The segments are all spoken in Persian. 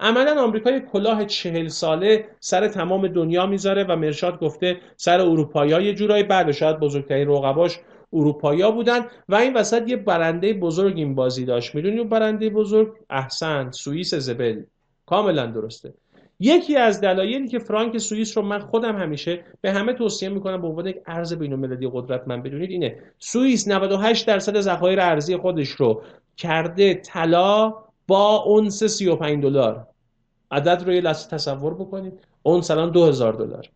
عملا آمریکا یک کلاه چهل ساله سر تمام دنیا می‌ذاره و مرشاد گفته سر اروپایی یه جورایی بعد شاید بزرگترین رقباش اروپایا بودن و این وسط یه برنده بزرگ این بازی داشت. می‌دونی اون برنده بزرگ؟ احسن سوئیس زبل. کاملا درسته. یکی از دلایلی که فرانک سوئیس رو من خودم همیشه به همه توصیه می‌کنم به عنوان یک ارز بین‌المللی قدرتمند بدونید اینه. سوئیس 98 درصد ذخایر ارزی خودش رو کرده طلا با اونس 35 دلار. عدد رو یه لحظه تصور بکنید. اونس الان 2000 دلار.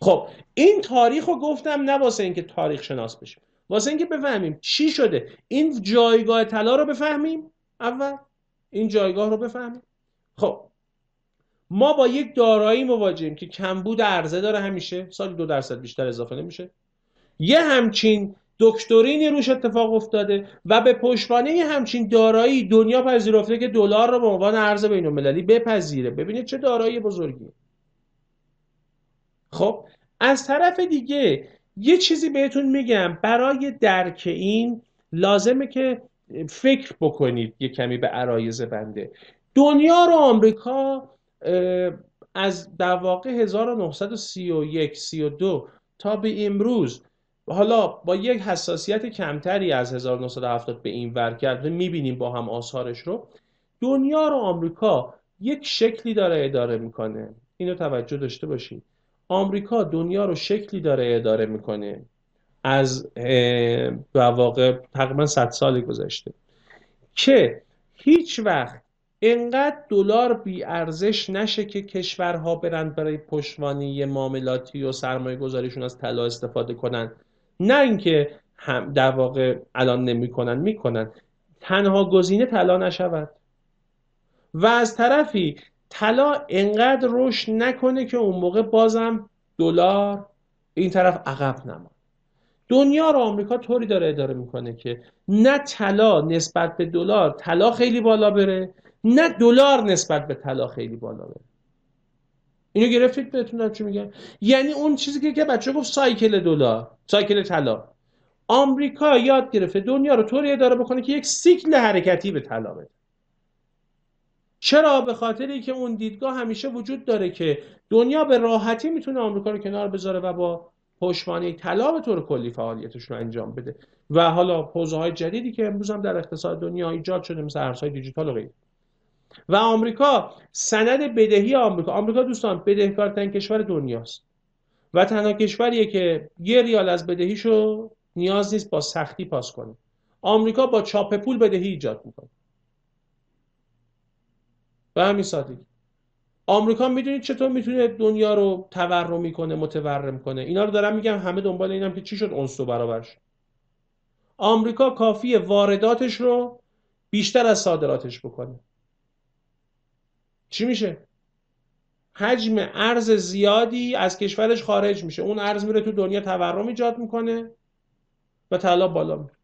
خب این تاریخ رو گفتم نه واسه اینکه تاریخ شناس بشیم. واسه اینکه بفهمیم چی شده. این جایگاه طلا رو بفهمیم. اول این جایگاه رو بفهمیم. خب ما با یک دارایی مواجهیم که کمبود عرضه داره همیشه. سال دو درصد بیشتر اضافه نمیشه. یه همچین دکترینی روش اتفاق افتاده و به پشتوانه همچین دارایی دنیا پذیرفته که دلار رو به عنوان ارز بین المللی بپذیره. ببینید چه دارایی بزرگی خب از طرف دیگه یه چیزی بهتون میگم. برای درک این لازمه که فکر بکنید یه کمی به عرایز بنده. دنیا رو آمریکا از در واقع 1931 32 تا به امروز حالا با یک حساسیت کمتری از 1970 به این ور کرد می‌بینیم با هم آثارش رو دنیا رو آمریکا یک شکلی داره اداره می‌کنه. اینو توجه داشته باشید آمریکا دنیا رو شکلی داره اداره می‌کنه. از در واقع تقریبا 100 سال گذشته. که هیچ وقت انقدر دلار بی ارزش نشه که کشورها برند برای پشتوانی معاملاتی و سرمایه گذاریشون از طلا استفاده کنن. نه اینکه هم در واقع الان نمی‌کنن می‌کنن. تنها گزینه طلا نشود. و از طرفی طلا انقدر رشد نکنه که اون موقع بازم دلار این طرف عقب نماند. دنیا رو آمریکا طوری داره اداره می‌کنه که نه طلا نسبت به دلار طلا خیلی بالا بره نه دلار نسبت به طلا خیلی بالا بره. اینو گرفتید بهتون چی میگم یعنی اون چیزی که که بچه گفت سایکل دلار سایکل طلا. آمریکا یاد گرفته دنیا رو طوری اداره بکنه که یک سیکل حرکتی به طلا بده. چرا؟ به خاطری که اون دیدگاه همیشه وجود داره که دنیا به راحتی می‌تونه آمریکا رو کنار بذاره و با پشتوانه طلا به طور کلی فعالیتش رو انجام بده. و حالا حوزه های جدیدی که امروز هم در اقتصاد دنیا ایجاد شده مثل ارزهای دیجیتال و غیره. و آمریکا سند بدهی آمریکا. آمریکا دوستان بدهکارترین کشور دنیاست. و تنها کشوریه که یه ریال از بدهیشو نیاز نیست با سختی پاس کنه. آمریکا با چاپ پول بدهی ایجاد می‌کنه. به همین سادگی. آمریکا می‌دونید چطور می‌تونه دنیا رو تورم می‌کنه متورم کنه؟ اینا رو دارم میگم همه دنبال اینم که چی شد؟ اونس و برابرش آمریکا کافی وارداتش رو بیشتر از صادراتش بکنه. چی میشه؟ حجم ارز زیادی از کشورش خارج میشه. اون ارز میره تو دنیا تورم ایجاد می‌کنه و طلا بالا میره.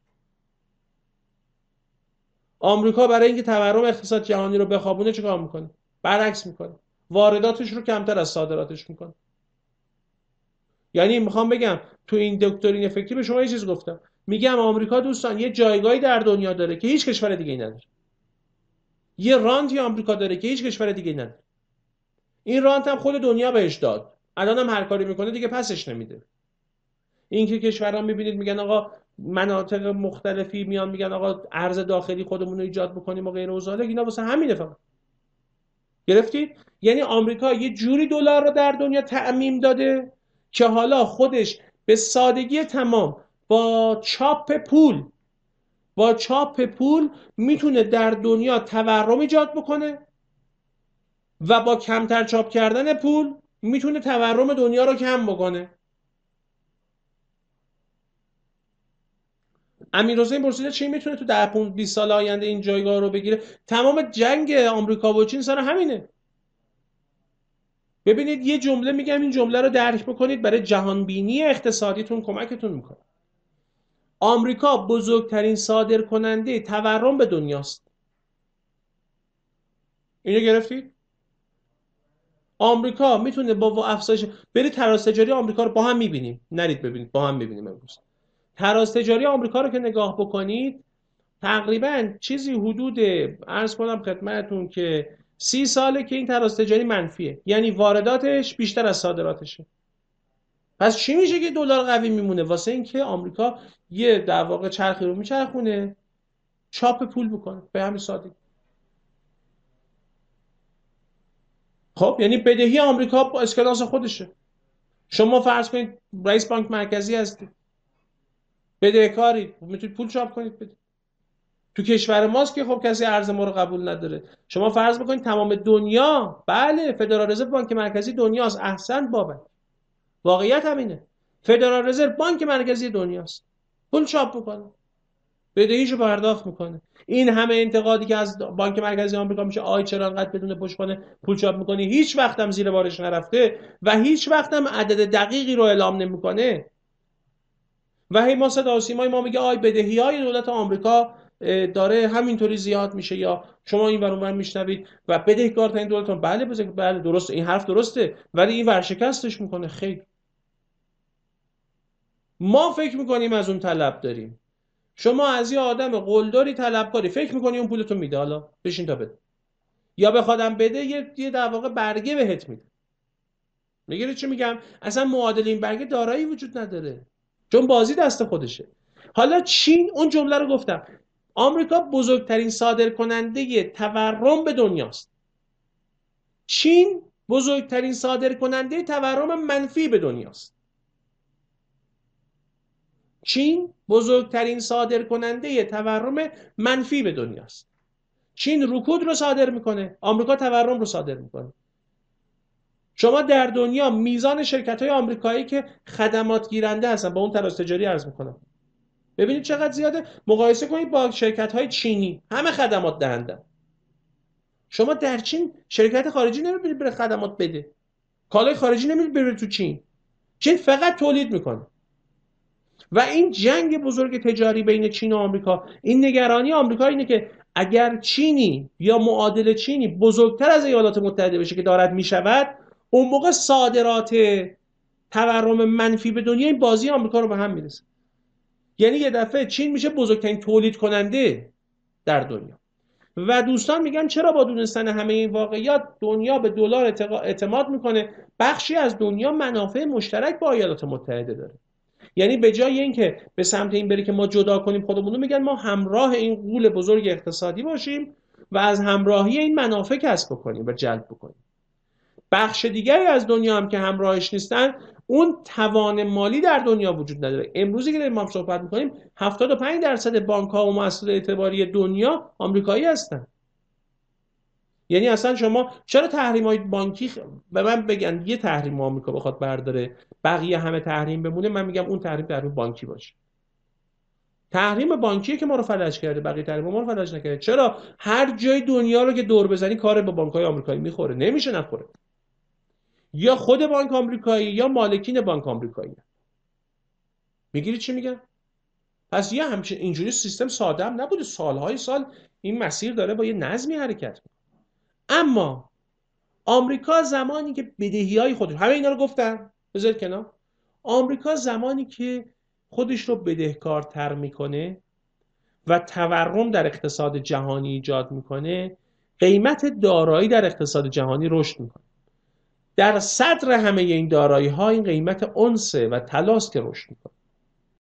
آمریکا برای اینکه تورم اقتصاد جهانی رو بخوابونه چیکار می‌کنه؟ برعکس می‌کنه. وارداتش رو کمتر از صادراتش می‌کنه. یعنی می‌خوام بگم تو این دکترین فکری به شما یه چیز گفتم. میگم آمریکا دوستان یه جایگاهی در دنیا داره که هیچ کشور دیگه ای نداره. یه رانتی آمریکا داره که هیچ کشور دیگه نداره. این رانت هم خود دنیا بهش داد. الان هم هر کاری می‌کنه دیگه پسش نمیده. اینکه کشورها می‌بینید میگن آقا مناطق مختلفی میان میگن آقا ارز داخلی خودمون رو ایجاد بکنیم و غیر و اینا واسه همینه فقط. گرفتید؟ یعنی آمریکا یه جوری دلار رو در دنیا تعمیم داده که حالا خودش به سادگی تمام با چاپ پول با چاپ پول می‌تونه در دنیا تورم ایجاد بکنه و با کمتر چاپ کردن پول می‌تونه تورم دنیا رو کم بکنه. امیر حسین پرسیده چی می‌تونه تو ده 20 سال آینده این جایگاه رو بگیره؟ تمام جنگ آمریکا و چین سر همینه. ببینید یه جمله میگم این جمله رو درک بکنید برای جهانبینی اقتصادیتون کمکتون می‌کنه. آمریکا بزرگترین صادر کننده تورم به دنیاست. اینو گرفتید؟ آمریکا می‌تونه با افزایش برید تراز تجاری آمریکا رو با هم می‌بینیم. نرید ببینید با هم می‌بینیم امروز. تراز تجاری آمریکا رو که نگاه بکنید تقریبا چیزی حدود ارز کنم خدمتتون که سی ساله که این تراز تجاری منفیه. یعنی وارداتش بیشتر از صادراتشه. پس چی میشه که دلار قوی میمونه؟ واسه اینکه آمریکا یه در واقع چرخی رو میچرخونه چاپ پول بکنه. به همین سادگی. خب یعنی بدهی آمریکا با اسکناس خودشه. شما فرض کنید رئیس بانک مرکزی هستید بدهکاری می‌تونید پول چاپ کنید بده تو کشور ماست که خب کسی ارز ما رو قبول نداره. شما فرض بکنید تمام دنیا بله فدرال رزرو بانک مرکزی دنیاست. احسن بابک واقعیت همینه فدرال رزرو بانک مرکزی دنیاست. پول چاپ می‌کنه. بدهیشو پرداخت می‌کنه. این همه انتقادی که از بانک مرکزی آمریکا میشه آی چرا انقدر بدون پشتوانه پول چاپ می‌کنی؟ هیچ وقتم زیر بارش نرفته و هیچ وقتم عدد دقیقی رو اعلام نمی‌کنه. و هی ما صدا ما میگه آی بدهی های دولت آمریکا داره همینطوری زیاد میشه یا شما این ور اونور میشنوید و بدهکارترین دولتون بله بله درسته این حرف درسته ولی این ورشکستش می‌کنه. خیلی ما فکر می‌کنیم از اون طلب داریم. شما از یه آدم قلدری طلبکاری فکر می‌کنی اون پولتو میده؟ حالا بشین تا بده. یا بخوادم بده یه یه در واقع برگه بهت میده. می‌گیری چی میگم؟ اصلا معادل این برگه دارایی وجود نداره. چون بازی دست خودشه. حالا چین اون جمله رو گفتم. آمریکا بزرگترین صادر کننده تورم به دنیاست. چین بزرگترین صادر کننده تورم منفی به دنیاست. چین بزرگترین صادر کننده تورم منفی به دنیاست. چین رکود رو صادر می‌کنه آمریکا تورم رو صادر می‌کنه. شما در دنیا میزان شرکت های آمریکایی که خدمات گیرنده هستن با اون تراز تجاری عرض می‌کنم. ببینید چقدر زیاده. مقایسه کنید با شرکت های چینی همه خدمات دهنده. شما در چین شرکت خارجی نمی‌بینید بره خدمات بده. کالای خارجی نمی‌بینید بره تو چین. چین فقط تولید می‌کنه. و این جنگ بزرگ تجاری بین چین و آمریکا این نگرانی آمریکا اینه که اگر چینی یا معادل چینی بزرگتر از ایالات متحده بشه که دارد می‌شود اون موقع صادرات تورم منفی به دنیا این بازی آمریکا رو به هم می‌رسه. یعنی یه دفعه چین میشه بزرگترین تولید کننده در دنیا. و دوستان میگن چرا با دونستن همه این واقعیات دنیا به دلار اعتماد می‌کنه؟ بخشی از دنیا منافع مشترک با ایالات متحده داره. یعنی به جای اینکه به سمت این بری که ما جدا کنیم خودمون رو میگن ما همراه این قول بزرگ اقتصادی باشیم و از همراهی این منافع کسب بکنیم و جلب بکنیم. بخش دیگری از دنیا هم که همراهش نیستن اون توان مالی در دنیا وجود نداره. امروزی که داریم ما صحبت می‌کنیم 75 درصد بانک ها و مؤسسات اعتباری دنیا آمریکایی هستن. یعنی اصلا شما چرا تحریم های بانکی به من بگن یه تحریم آمریکا بخواد برداره بقیه همه تحریم بمونه من میگم اون تحریم در بانکی باشه. تحریم بانکیه که ما رو فلج کرده بقیه تحریم ما رو فلج نکرده. چرا؟ هر جای دنیا رو که دور بزنی کار به بانک های آمریکایی می‌خوره نمیشه نخوره. یا خود بانک آمریکایی یا مالکین بانک آمریکایی. می‌گیری چی میگم پس یه همچین اینجوری سیستم ساده هم نبوده. سالهای سال این مسیر داره با یه نظمی حرکت اما آمریکا زمانی که بدهی های خودش همه اینا رو گفتم بذارید کنار. آمریکا زمانی که خودش رو بدهکارتر می‌کنه و تورم در اقتصاد جهانی ایجاد می‌کنه قیمت دارایی در اقتصاد جهانی رشد می‌کنه. در صدر همه این دارایی ها این قیمت اونسه و تلاس که رشد می‌کنه.